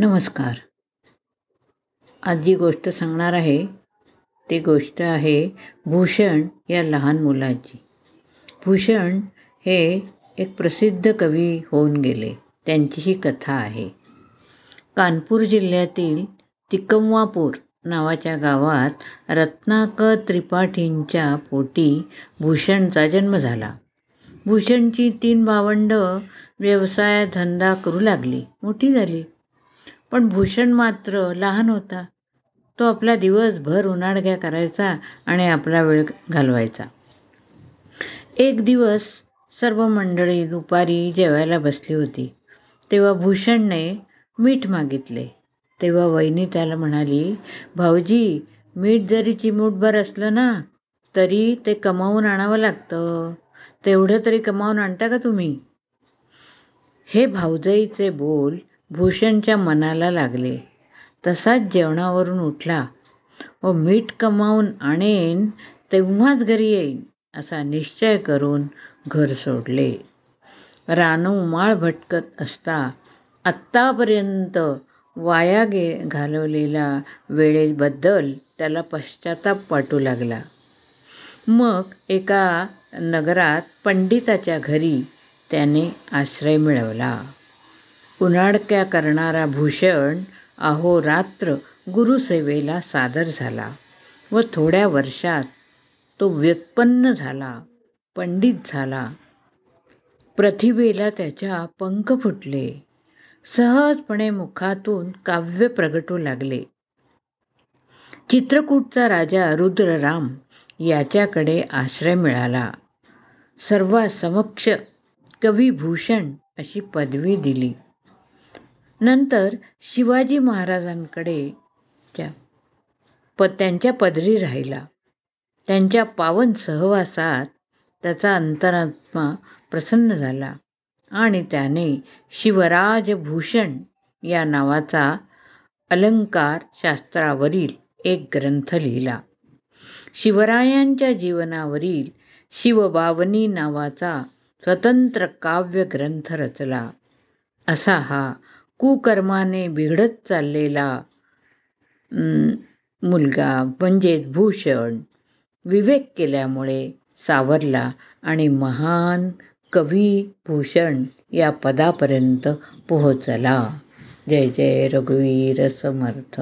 नमस्कार. आज जी गोष्ट सांगणार आहे ती गोष्ट आहे भूषण या लहान मुलाची. भूषण हे एक प्रसिद्ध कवी होऊन गेले. त्यांची ही कथा आहे. कानपूर जिल्ह्यातील तिकमवापूर नावाच्या गावात रत्नाकर त्रिपाठींच्या पोटी भूषणचा जन्म झाला. भूषणची तीन भावंडं व्यवसाय धंदा करू लागली. मोठी झाली. पण भूषण मात्र लहान होता. तो आपला दिवसभर उन्हाळघ्या करायचा आणि आपला वेळ घालवायचा. एक दिवस सर्व मंडळी दुपारी जेवायला बसली होती. तेव्हा भूषणने मीठ मागितले. तेव्हा वहिनी त्याला म्हणाली भाऊजी मीठ जरी चिमूटभर असलं ना तरी ते कमावून आणावं लागतं. तेवढं तरी कमावून आणता का तुम्ही? हे भाऊजाईचे बोल भूषणच्या मनाला लागले. तसाच जेवणावरून उठला व मीठ कमावून आणेन तेव्हाच घरी येईन असा निश्चय करून घर सोडले. रानू माळ भटकत असता आत्तापर्यंत वाया गे घालवलेला वेळेबद्दल त्याला पश्चाताप वाटू लागला. मग एका नगरात पंडिताच्या घरी त्याने आश्रय मिळवला. उन्हाडक्या करणारा भूषण अहोरात्र गुरुसेवेला सादर झाला व थोड्या वर्षात तो व्युत्पन्न झाला पंडित झाला. प्रतिभेला त्याच्या पंख फुटले. सहजपणे मुखातून काव्य प्रगटू लागले. चित्रकूटचा राजा रुद्रराम याच्याकडे आश्रय मिळाला. सर्वासमक्ष कविभूषण अशी पदवी दिली. नंतर शिवाजी महाराजांकडे त्या प त्यांच्या पदरी राहिला. त्यांच्या पावन सहवासात त्याचा अंतरात्मा प्रसन्न झाला आणि त्याने शिवराजभूषण या नावाचा अलंकार शास्त्रावरील एक ग्रंथ लिहिला. शिवरायांच्या जीवनावरील शिवबावनी नावाचा स्वतंत्र काव्य ग्रंथ रचला. असा हा कुकर्माने बिघडत चाललेला मुलगा म्हणजेच भूषण विवेक केल्यामुळे सावरला आणि महान कवी भूषण या पदापर्यंत पोहोचला. जय जय रघुवीर समर्थ.